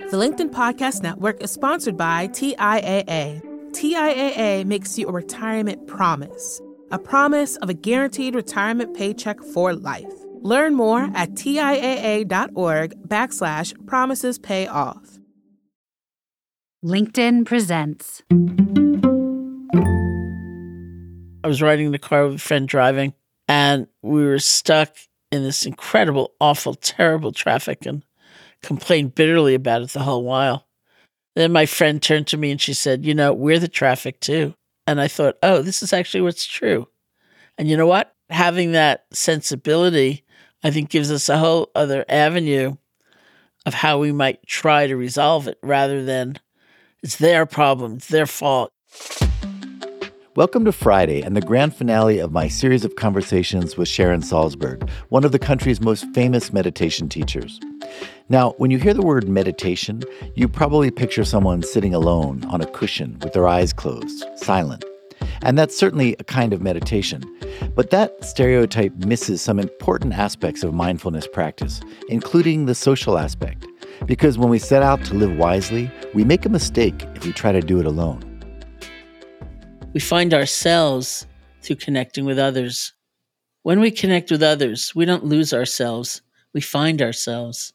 The LinkedIn Podcast Network is sponsored by TIAA. TIAA makes you a retirement promise, a promise of a guaranteed retirement paycheck for life. Learn more at TIAA.org backslash promises pay off. LinkedIn presents. I was riding in the car with a friend driving, and we were stuck in this incredible, awful, terrible traffic and complained bitterly about it the whole while. Then my friend turned to me and she said, You know, we're the traffic too. And I thought, Oh, this is actually what's true. And you know what? Having that sensibility, I think, gives us a whole other avenue of how we might try to resolve it rather than it's their problem, it's their fault. Welcome to Friday and the grand finale of my series of conversations with Sharon Salzberg, one of the country's most famous meditation teachers. Now, when you hear the word meditation, you probably picture someone sitting alone on a cushion with their eyes closed, silent. And that's certainly a kind of meditation. But that stereotype misses some important aspects of mindfulness practice, including the social aspect. Because when we set out to live wisely, we make a mistake if we try to do it alone. We find ourselves through connecting with others. When we connect with others, we don't lose ourselves, we find ourselves.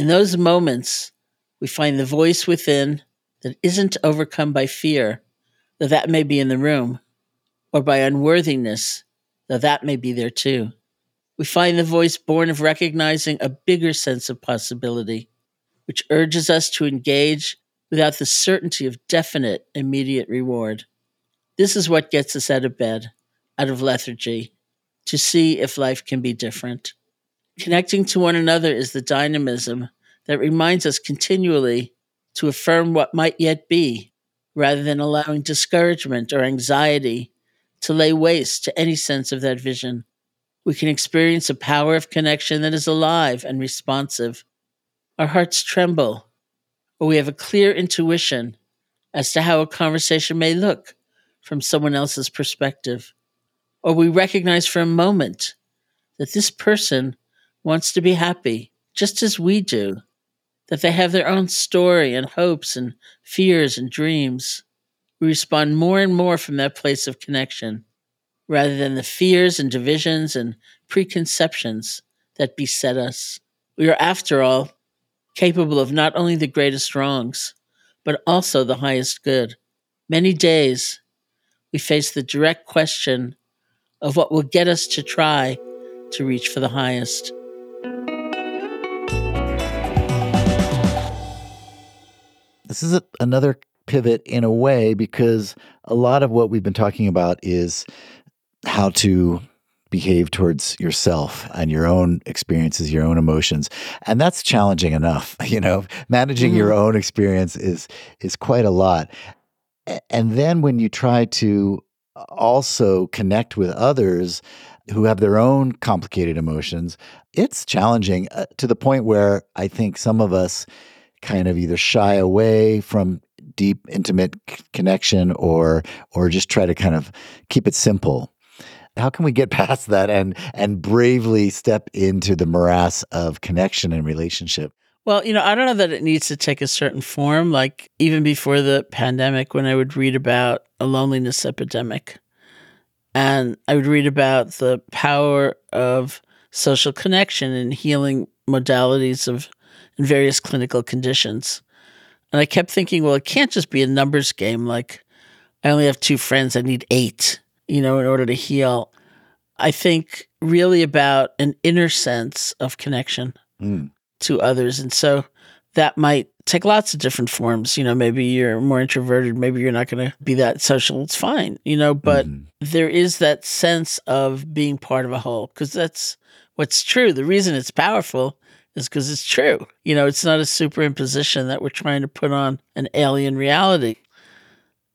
In those moments, we find the voice within that isn't overcome by fear, though that may be in the room, or by unworthiness, though that may be there too. We find the voice born of recognizing a bigger sense of possibility, which urges us to engage without the certainty of definite immediate reward. This is what gets us out of bed, out of lethargy, to see if life can be different. Connecting to one another is the dynamism that reminds us continually to affirm what might yet be, rather than allowing discouragement or anxiety to lay waste to any sense of that vision. We can experience a power of connection that is alive and responsive. Our hearts tremble, or we have a clear intuition as to how a conversation may look from someone else's perspective. Or we recognize for a moment that this person wants to be happy just as we do, that they have their own story and hopes and fears and dreams. We respond more and more from that place of connection rather than the fears and divisions and preconceptions that beset us. We are, after all, capable of not only the greatest wrongs, but also the highest good. Many days, we face the direct question of what will get us to try to reach for the highest. This is a, another pivot in a way because a lot of what we've been talking about is how to behave towards yourself and your own experiences, your own emotions. And that's challenging enough, you know. Managing mm-hmm. your own experience is is quite a lot and then when you try to also connect with others who have their own complicated emotions, it's challenging uh, to the point where I think some of us kind of either shy away from deep intimate c- connection or or just try to kind of keep it simple how can we get past that and and bravely step into the morass of connection and relationship well, you know, I don't know that it needs to take a certain form. Like even before the pandemic, when I would read about a loneliness epidemic, and I would read about the power of social connection and healing modalities of in various clinical conditions. And I kept thinking, well, it can't just be a numbers game. Like I only have two friends, I need eight, you know, in order to heal. I think really about an inner sense of connection. Mm to others. And so that might take lots of different forms. You know, maybe you're more introverted, maybe you're not going to be that social. It's fine, you know, but mm-hmm. there is that sense of being part of a whole because that's what's true. The reason it's powerful is because it's true. You know, it's not a superimposition that we're trying to put on an alien reality.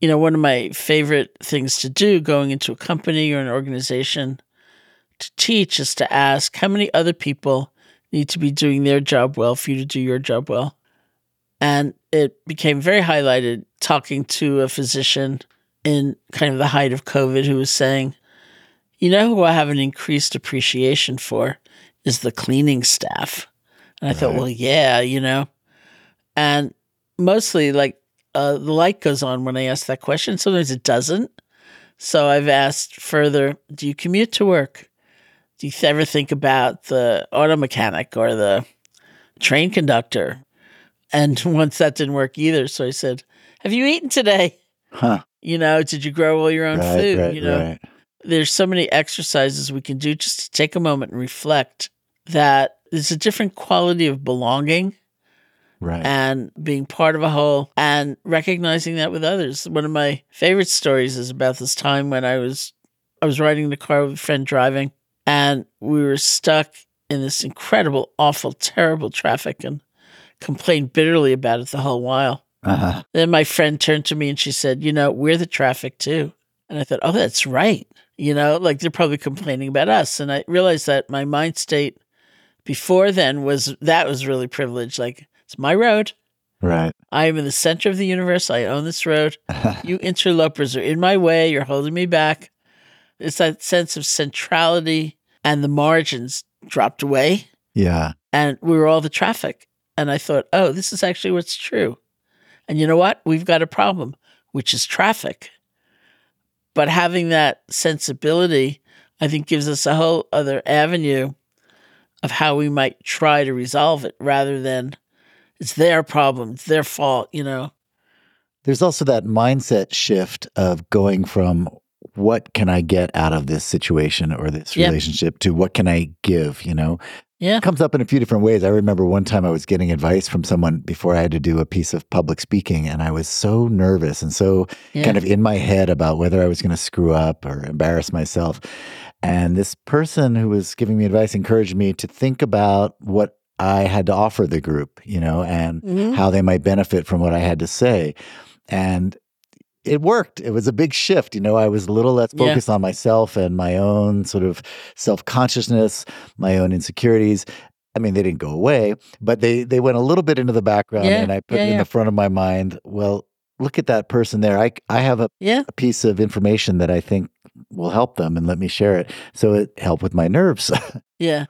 You know, one of my favorite things to do going into a company or an organization to teach is to ask how many other people need to be doing their job well for you to do your job well. And it became very highlighted talking to a physician in kind of the height of COVID who was saying, you know who I have an increased appreciation for is the cleaning staff. And I right. thought, well, yeah, you know. And mostly, like, uh, the light goes on when I ask that question. Sometimes it doesn't. So I've asked further Do you commute to work? Do you ever think about the auto mechanic or the train conductor? And once that didn't work either. So I said, Have you eaten today? Huh. You know, did you grow all your own Right, food? right, you know, right. there's so many exercises we can do just to take a moment and reflect that there's a different quality of belonging Right. and being part of a whole and recognizing that with others. One of my favorite stories is about this time when I was I was riding in the car with a friend driving and we were stuck in this incredible, awful, terrible traffic and complained bitterly about it the whole while. uh-huh. Then my friend turned to me and she said, You know, we're the traffic too. And I thought, Oh, that's right. You know, like they're probably complaining about us. And I realized that my mind state before then was that was really privileged. Like, it's my road. Right. I am in the center of the universe. I own this road. You interlopers are in my way. You're holding me back. It's that sense of centrality and the margins dropped away. yeah. And we were all the traffic. And I thought, oh, this is actually what's true. And you know what? We've got a problem, which is traffic. But having that sensibility, I think, gives us a whole other avenue of how we might try to resolve it rather than it's their problem, it's their fault, you know? There's also that mindset shift of going from what can I get out of this situation or this Yep. relationship to what can I give, you know? Yeah. It comes up in a few different ways. I remember one time I was getting advice from someone before I had to do a piece of public speaking, and I was so nervous and so Yeah. kind of in my head about whether I was going to screw up or embarrass myself. And this person who was giving me advice encouraged me to think about what I had to offer the group, you know, and Mhm. how they might benefit from what I had to say. And it worked. It was a big shift. You know, I was a little less Yeah. focused on myself and my own sort of self consciousness, my own insecurities. I mean, they didn't go away, but they they went a little bit into the background, Yeah, and I put yeah, in yeah. the front of my mind. Well, look at that person there. I I have a, Yeah. a piece of information that I think will help them, and let me share it. So it helped with my nerves Yeah.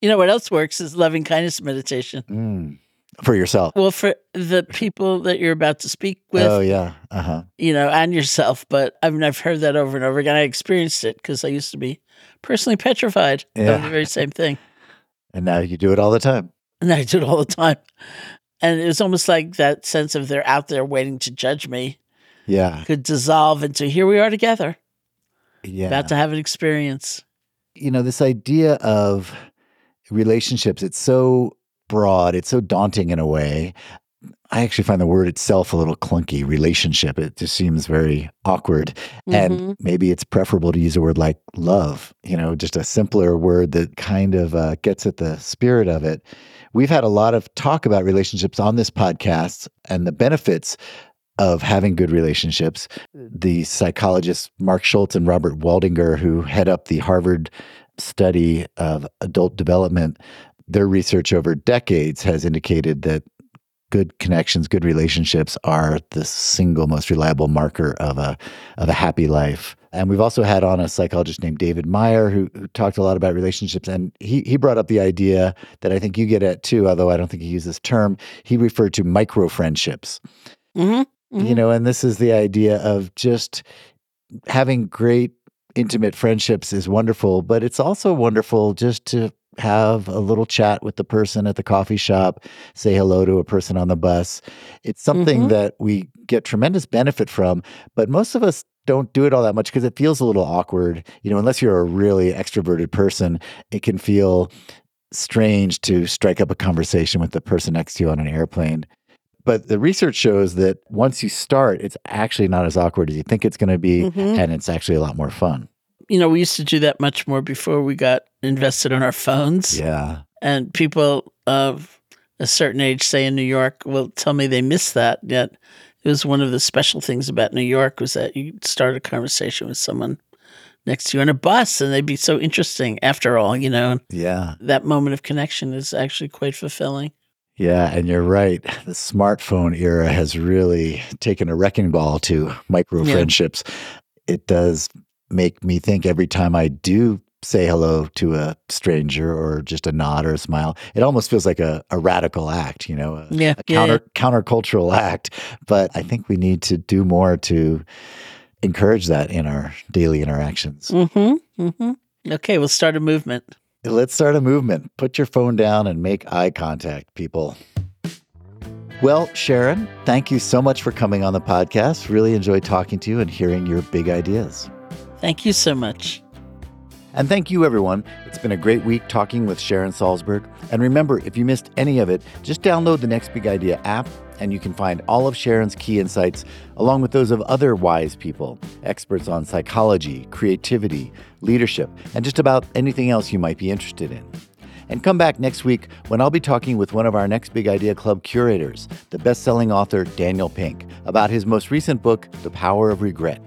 You know what else works is loving kindness meditation. Mm. for yourself. Well, for the people that you're about to speak with, Oh yeah, uh huh. you know, and yourself. But I mean, I've heard that over and over again. I experienced it because I used to be personally petrified Yeah. of the very same thing. And now you do it all the time. And I do it all the time. And it was almost like that sense of they're out there waiting to judge me Yeah, could dissolve into here we are together, yeah. about to have an experience. you know, this idea of relationships, it's so broad, it's so daunting in a way. I actually find the word itself a little clunky, relationship. It just seems very awkward. Mhm. And maybe it's preferable to use a word like love, you know, just a simpler word that kind of uh, gets at the spirit of it. We've had a lot of talk about relationships on this podcast and the benefits of having good relationships. The psychologists Marc Schulz and Robert Waldinger, who head up the Harvard study of adult development, their research over decades has indicated that good connections, good relationships are the single most reliable marker of a of a happy life. And we've also had on a psychologist named David Meyer who, who talked a lot about relationships. And he he brought up the idea that I think you get at too, although I don't think he used this term. He referred to micro friendships hmm you know and this is the idea of just having great intimate friendships is wonderful but it's also wonderful just to have a little chat with the person at the coffee shop say hello to a person on the bus it's something Mhm. that we get tremendous benefit from but most of us don't do it all that much because it feels a little awkward you know unless you're a really extroverted person it can feel strange to strike up a conversation with the person next to you on an airplane but the research shows that once you start, it's actually not as awkward as you think it's going to be, Mhm. and it's actually a lot more fun. You know, we used to do that much more before we got invested in our phones. Yeah, And people of a certain age, say in New York, will tell me they miss that. Yet it was one of the special things about New York was that you start a conversation with someone next to you on a bus and they'd be so interesting after all, you know. yeah, That moment of connection is actually quite fulfilling. yeah. And you're right. The smartphone era has really taken a wrecking ball to micro Yeah. friendships. It does make me think every time I do say hello to a stranger or just a nod or a smile. It almost feels like a, a radical act, you know, a, Yeah, a yeah, counter countercultural act. But I think we need to do more to encourage that in our daily interactions. Mm-hmm. Mm-hmm. Okay, we'll start a movement. Let's start a movement. Put your phone down and make eye contact, people. Well, Sharon, thank you so much for coming on the podcast. Really enjoyed talking to you and hearing your big ideas. Thank you so much. And thank you, everyone. It's been a great week talking with Sharon Salzberg. And remember, if you missed any of it, just download the Next Big Idea app, and you can find all of Sharon's key insights, along with those of other wise people, experts on psychology, creativity, leadership, and just about anything else you might be interested in. And come back next week when I'll be talking with one of our Next Big Idea Club curators, the best selling author Daniel Pink, about his most recent book, The Power of Regret.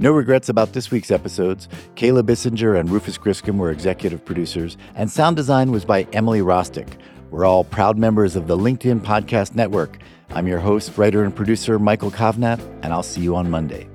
No regrets about this week's episodes. Caleb Bissinger and Rufus Griscom were executive producers, and sound design was by Emily Rostick. We're all proud members of the LinkedIn Podcast Network. I'm your host, writer, and producer, Michael Kovnat, and I'll see you on Monday.